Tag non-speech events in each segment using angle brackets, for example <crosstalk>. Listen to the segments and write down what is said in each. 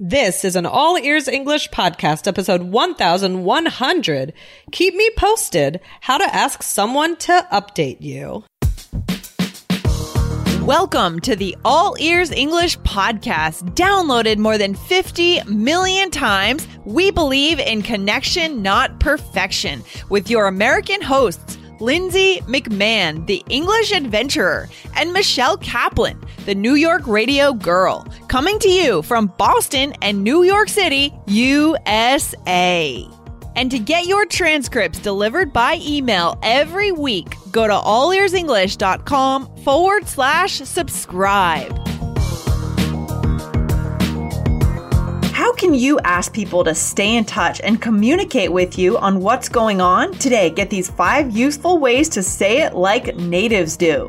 This is an All Ears English podcast, episode 1100. Keep me posted how to ask someone to update you. Welcome to the All Ears English podcast, downloaded more than 50 million times. We believe in connection, not perfection, with your American hosts. Lindsay McMahon, the English adventurer, and Michelle Kaplan, the New York radio girl, coming to you from Boston and New York City, USA. And to get your transcripts delivered by email every week, go to allearsenglish.com forward slash subscribe. How can you ask people to stay in touch and communicate with you on what's going on? Today, get these five useful ways to say it like natives do.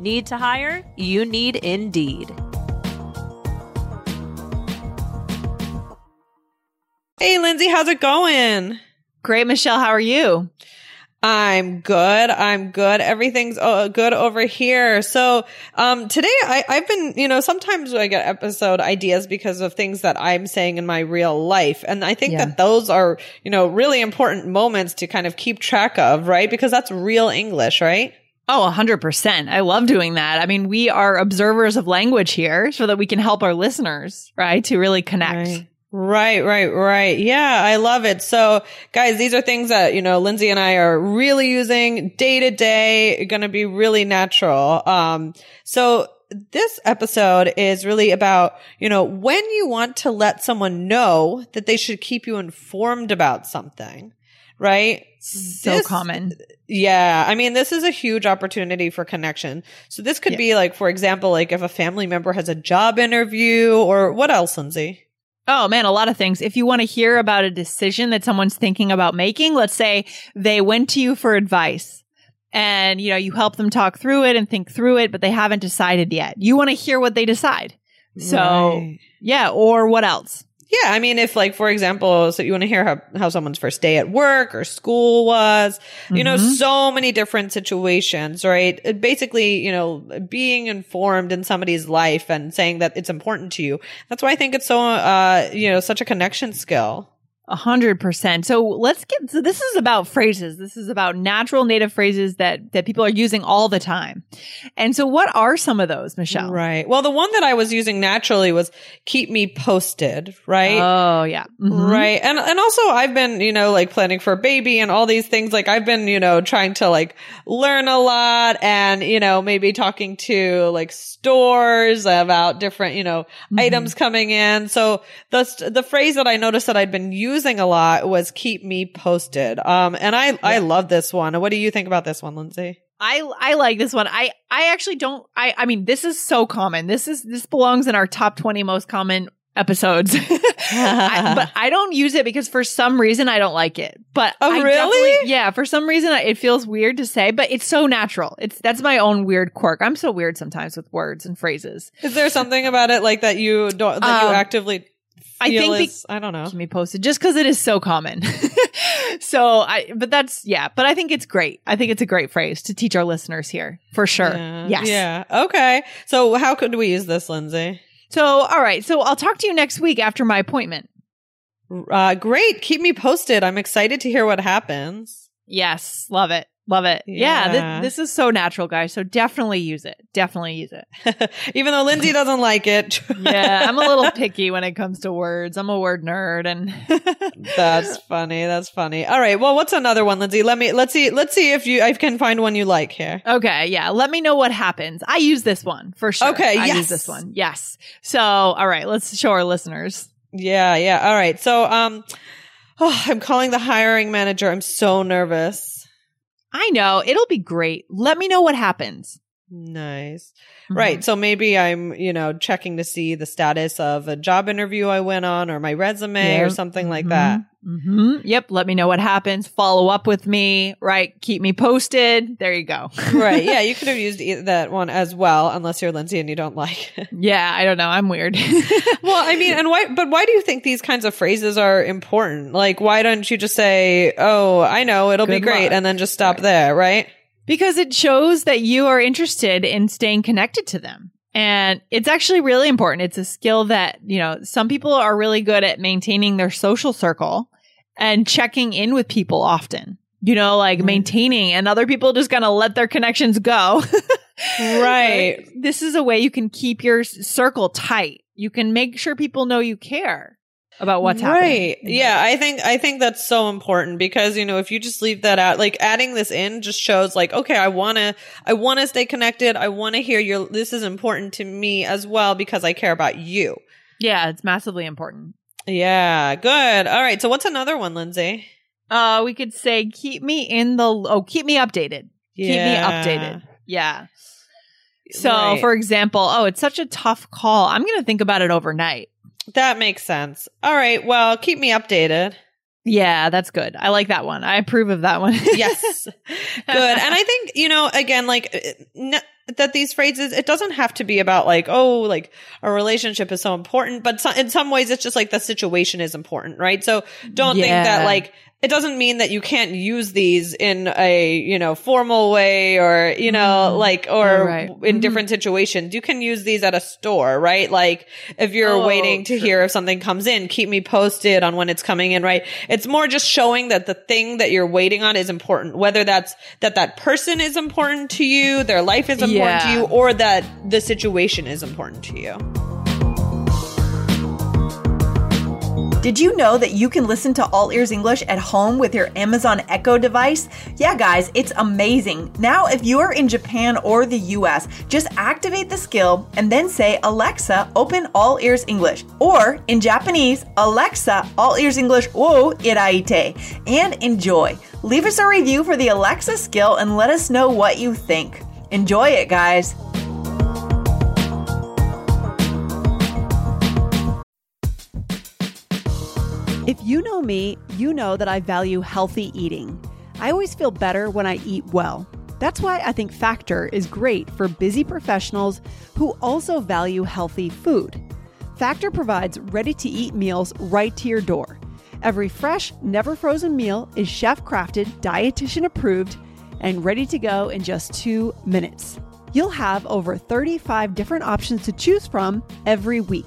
Need to hire? You need Indeed. Hey, Lindsay, how's it going? Great, Michelle. How are you? I'm good. I'm good. Everything's uh, good over here. So, um, today I, I've been, you know, sometimes I get episode ideas because of things that I'm saying in my real life. And I think yeah. that those are, you know, really important moments to kind of keep track of, right? Because that's real English, right? Oh, 100%. I love doing that. I mean, we are observers of language here so that we can help our listeners, right? To really connect. Right. Right, right, right. Yeah, I love it. So guys, these are things that, you know, Lindsay and I are really using day to day, going to be really natural. Um, so this episode is really about, you know, when you want to let someone know that they should keep you informed about something, right? So this, common. Yeah. I mean, this is a huge opportunity for connection. So this could yeah. be like, for example, like if a family member has a job interview or what else, Lindsay? Oh man, a lot of things. If you want to hear about a decision that someone's thinking about making, let's say they went to you for advice and you know, you help them talk through it and think through it, but they haven't decided yet. You want to hear what they decide. So, right. yeah, or what else? Yeah, I mean, if like, for example, so you want to hear how, how someone's first day at work or school was, you mm-hmm. know, so many different situations, right? Basically, you know, being informed in somebody's life and saying that it's important to you. That's why I think it's so, uh, you know, such a connection skill. A hundred percent. So let's get, so this is about phrases. This is about natural native phrases that, that people are using all the time. And so what are some of those, Michelle? Right. Well, the one that I was using naturally was keep me posted, right? Oh, yeah. Mm-hmm. Right. And, and also I've been, you know, like planning for a baby and all these things. Like I've been, you know, trying to like learn a lot and, you know, maybe talking to like stores about different, you know, mm-hmm. items coming in. So the, the phrase that I noticed that I'd been using using a lot was keep me posted. Um, and I, yeah. I love this one. What do you think about this one, Lindsay? I I like this one. I I actually don't. I I mean, this is so common. This is this belongs in our top twenty most common episodes. <laughs> I, but I don't use it because for some reason I don't like it. But oh, I really? Yeah, for some reason it feels weird to say, but it's so natural. It's that's my own weird quirk. I'm so weird sometimes with words and phrases. Is there something about it like that you don't that um, you actively I think be- I don't know. Can be posted just because it is so common. <laughs> so I, but that's yeah. But I think it's great. I think it's a great phrase to teach our listeners here for sure. Yeah. Yes. Yeah. Okay. So how could we use this, Lindsay? So all right. So I'll talk to you next week after my appointment. Uh, great. Keep me posted. I'm excited to hear what happens. Yes, love it. Love it. Yeah, Yeah. thi- this is so natural, guys. So definitely use it. Definitely use it. <laughs> Even though Lindsay doesn't like it. <laughs> Yeah, I'm a little picky when it comes to words. I'm a word nerd and <laughs> That's funny. That's funny. All right. Well, what's another one, Lindsay? Let me let's see. Let's see if you I can find one you like here. Okay, yeah. Let me know what happens. I use this one for sure. Okay, I yes. use this one. Yes. So, all right, let's show our listeners. Yeah. Yeah. All right. So, um, oh, I'm calling the hiring manager. I'm so nervous. I know it'll be great. Let me know what happens. Nice. Mm-hmm. Right. So maybe I'm, you know, checking to see the status of a job interview I went on or my resume or something like Mhm. that. Mhm. Yep. Let me know what happens. Follow up with me. Right. Keep me posted. There you go. <laughs> right. Yeah. You <laughs> could have used that one as well, unless you're Lindsay and you don't like it. yeah. I don't know. I'm weird. <laughs> Well, I mean, and why, but why do you think these kinds of phrases are important? Like, why don't you just say, Oh, I know, it'll be great. luck. And then just stop Right. there. Right. Because it shows that you are interested in staying connected to them. And it's actually really important. It's a skill that, you know, some people are really good at maintaining their social circle and checking in with people often. You know, like Mhm. maintaining and other people just kind of let their connections go. <laughs> Right. This is a way you can keep your circle tight. You can make sure people know you care about what's happening. right. Yeah. I think, I think that's so important because, you know, if you just leave that out, like adding this in just shows like, okay, I want to, I want to stay connected. I want to hear your, this is important to me as well because I care about you. Yeah, it's massively important. Yeah. Good. All right. So what's another one, Lindsay? Uh, we could say, keep me in the, oh, keep me updated. Keep me updated. Yeah. So, Right. for example, oh, it's such a tough call. I'm going to think about it overnight. That makes sense. All right. Well, keep me updated. Yeah, that's good. I like that one. I approve of that one. <laughs> yes. Good. And I think, you know, again, like uh, n- that these phrases, it doesn't have to be about like, oh, like a relationship is so important, but so- in some ways it's just like the situation is important, right? So don't think that like, it doesn't mean that you can't use these in a, you know, formal way or, you know, Mhm. like, or Right. in Mhm. different situations. You can use these at a store, right? Like if you're Oh, waiting to hear if something comes in, keep me posted on when it's coming in, right? It's more just showing that the thing that you're waiting on is important, whether that's that that person is important to you, their life is important to you, or that the situation is important to you. Did you know that you can listen to All Ears English at home with your Amazon Echo device? Yeah, guys, it's amazing. Now, if you are in Japan or the US, just activate the skill and then say, Alexa, open All Ears English. Or in Japanese, Alexa, All Ears English wo iraite. And enjoy. Leave us a review for the Alexa skill and let us know what you think. Enjoy it, guys. If you know me, you know that I value healthy eating. I always feel better when I eat well. That's why I think Factor is great for busy professionals who also value healthy food. Factor provides ready to eat meals right to your door. Every fresh, never frozen meal is chef crafted, dietitian approved, and ready to go in just two minutes. You'll have over 35 different options to choose from every week,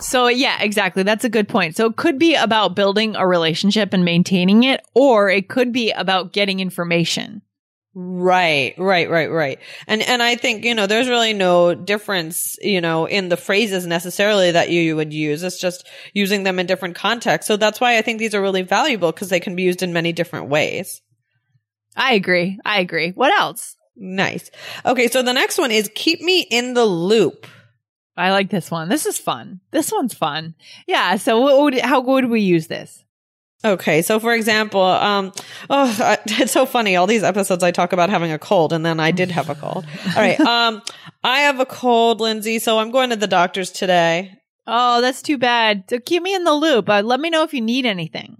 So, yeah, exactly. That's a good point. So, it could be about building a relationship and maintaining it, or it could be about getting information. Right, right, right, right. And and I think, you know, there's really no difference, you know, in the phrases necessarily that you, you would use. It's just using them in different contexts. So that's why I think these are really valuable because they can be used in many different ways. I agree. I agree. What else? Nice. Okay, so the next one is keep me in the loop. I like this one. This is fun. This one's fun. Yeah. So what would, how would we use this? Okay, so for example, um, oh, <laughs> it's so funny. All these episodes I talk about having a cold, and then I did have a cold. All right, <laughs> um, I have a cold, Lindsay, so I'm going to the doctor's today. Oh, that's too bad. So keep me in the loop. Uh, let me know if you need anything.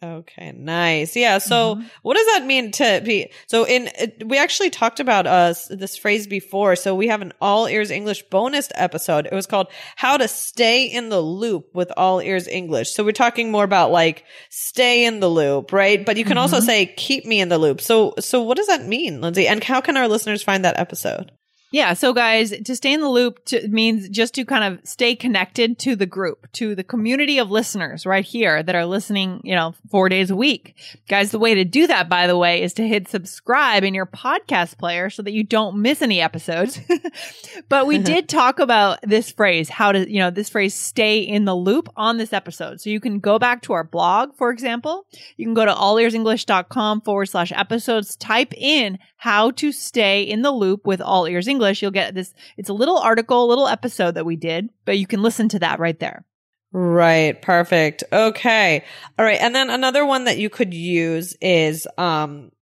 Okay, nice. Yeah. So, mm-hmm. what does that mean to be? So, in we actually talked about us this phrase before. So, we have an all ears English bonus episode. It was called "How to Stay in the Loop with All Ears English." So, we're talking more about like stay in the loop, right? But you can mm-hmm. also say keep me in the loop. So, so what does that mean, Lindsay? And how can our listeners find that episode? Yeah. So guys, to stay in the loop to, means just to kind of stay connected to the group, to the community of listeners right here that are listening, you know, four days a week. Guys, the way to do that, by the way, is to hit subscribe in your podcast player so that you don't miss any episodes. <laughs> but we <laughs> did talk about this phrase, how to, you know, this phrase stay in the loop on this episode. So you can go back to our blog, for example. You can go to allearsenglish.com forward slash episodes, type in how to stay in the loop with all ears English, you'll get this. It's a little article, a little episode that we did, but you can listen to that right there. Right. Perfect. Okay. All right. And then another one that you could use is, um,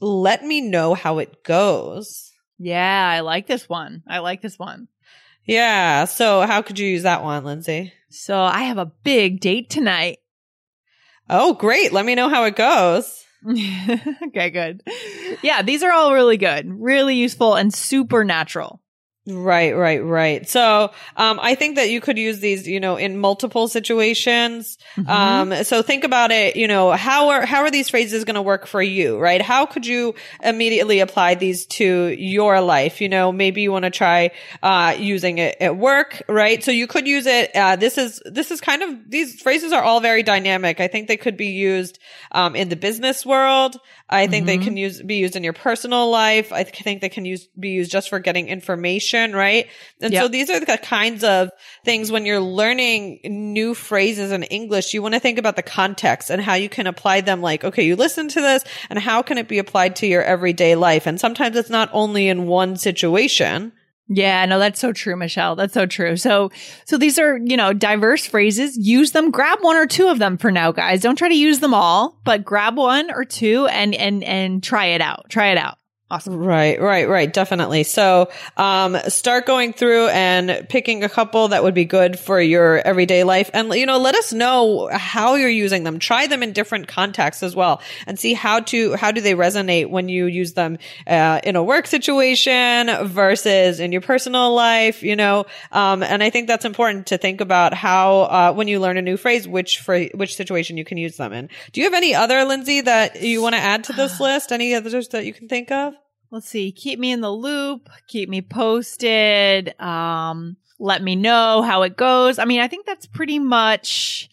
let me know how it goes. Yeah. I like this one. I like this one. Yeah. So how could you use that one, Lindsay? So I have a big date tonight. Oh, great. Let me know how it goes. <laughs> okay, good. Yeah, these are all really good, really useful, and super natural. Right, right, right. So, um, I think that you could use these, you know, in multiple situations. Mm-hmm. Um, so think about it, you know, how are, how are these phrases going to work for you, right? How could you immediately apply these to your life? You know, maybe you want to try, uh, using it at work, right? So you could use it, uh, this is, this is kind of, these phrases are all very dynamic. I think they could be used, um, in the business world. I think mm-hmm. they can use, be used in your personal life. I think they can use, be used just for getting information right? And yep. so these are the kinds of things when you're learning new phrases in English, you want to think about the context and how you can apply them. Like, okay, you listen to this and how can it be applied to your everyday life? And sometimes it's not only in one situation. Yeah, no, that's so true, Michelle. That's so true. So, so these are, you know, diverse phrases. Use them. Grab one or two of them for now, guys. Don't try to use them all, but grab one or two and, and, and try it out. Try it out. Awesome. Right, right, right. Definitely. So, um, start going through and picking a couple that would be good for your everyday life. And, you know, let us know how you're using them. Try them in different contexts as well and see how to, how do they resonate when you use them, uh, in a work situation versus in your personal life, you know? Um, and I think that's important to think about how, uh, when you learn a new phrase, which for which situation you can use them in. Do you have any other, Lindsay, that you want to add to this <sighs> list? Any others that you can think of? Let's see, keep me in the loop, keep me posted, um, let me know how it goes. I mean, I think that's pretty much,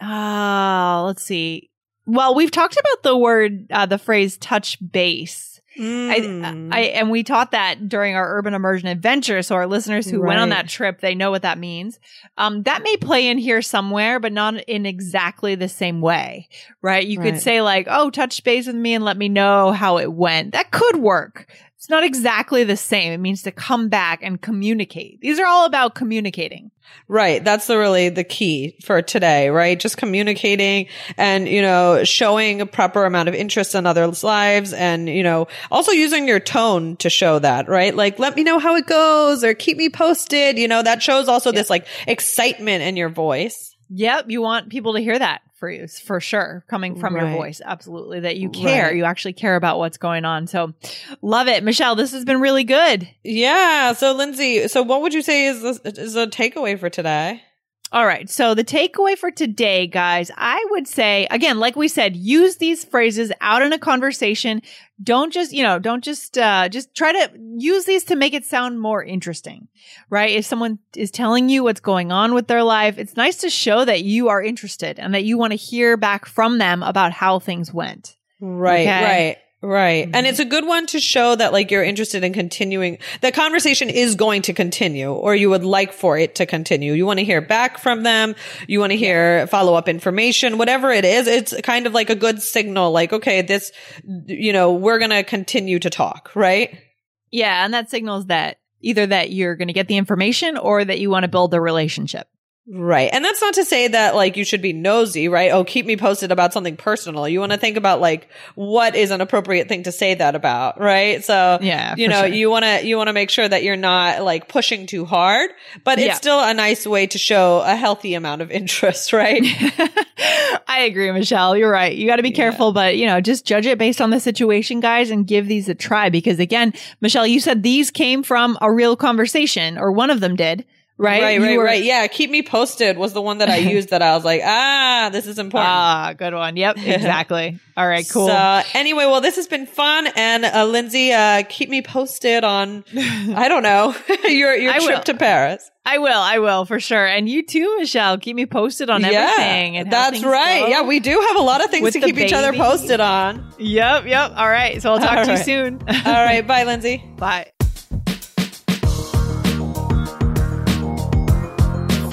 uh, let's see. Well, we've talked about the word, uh, the phrase touch base. Mm. I, I, and we taught that during our urban immersion adventure. So our listeners who right. went on that trip, they know what that means. Um, that may play in here somewhere, but not in exactly the same way, right? You right. could say like, "Oh, touch base with me and let me know how it went." That could work. It's not exactly the same. It means to come back and communicate. These are all about communicating. Right. That's the really the key for today, right? Just communicating and, you know, showing a proper amount of interest in others' lives and, you know, also using your tone to show that, right? Like, let me know how it goes or keep me posted. You know, that shows also this like excitement in your voice. Yep. You want people to hear that for you for sure coming from right. your voice absolutely that you care right. you actually care about what's going on so love it michelle this has been really good yeah so lindsay so what would you say is is a takeaway for today all right. So the takeaway for today, guys, I would say, again, like we said, use these phrases out in a conversation. Don't just, you know, don't just, uh, just try to use these to make it sound more interesting, right? If someone is telling you what's going on with their life, it's nice to show that you are interested and that you want to hear back from them about how things went. Right. Okay? Right. Right. And it's mm-hmm. a good one to show that like you're interested in continuing. The conversation is going to continue or you would like for it to continue. You want to hear back from them. You want to hear follow up information, whatever it is. It's kind of like a good signal. Like, okay, this, you know, we're going to continue to talk, right? Yeah. And that signals that either that you're going to get the information or that you want to build a relationship. Right. And that's not to say that like you should be nosy, right? Oh, keep me posted about something personal. You want to think about like what is an appropriate thing to say that about, right? So, Yeah, you know, sure. you want to, you want to make sure that you're not like pushing too hard, but it's still a nice way to show a healthy amount of interest, right? <laughs> I agree, Michelle. You're right. You got to be careful, but you know, just judge it based on the situation, guys, and give these a try. Because again, Michelle, you said these came from a real conversation, or one of them did, right? Right, right, were- right. Yeah. Keep me posted was the one that I <laughs> used that I was like, ah, this is important. Ah, good one. Yep, <laughs> exactly. All right, cool. So anyway, well, this has been fun, and uh, Lindsay, uh, keep me posted on, <laughs> I don't know, your your I trip will. to Paris. I will, I will for sure. And you too, Michelle. Keep me posted on everything. and that's right. Yeah, we do have a lot of things to keep each other posted on. Yep, yep. All right. So I'll talk All to you soon. All right, bye, Lindsay. Bye.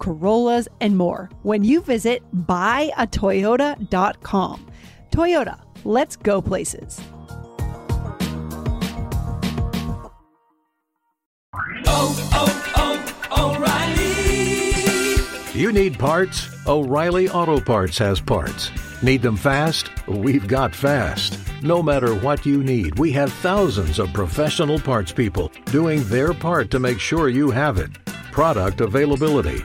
Corollas, and more when you visit buyatoyota.com. Toyota, let's go places. Oh, oh, oh, O'Reilly. You need parts? O'Reilly Auto Parts has parts. Need them fast? We've got fast. No matter what you need, we have thousands of professional parts people doing their part to make sure you have it. Product availability.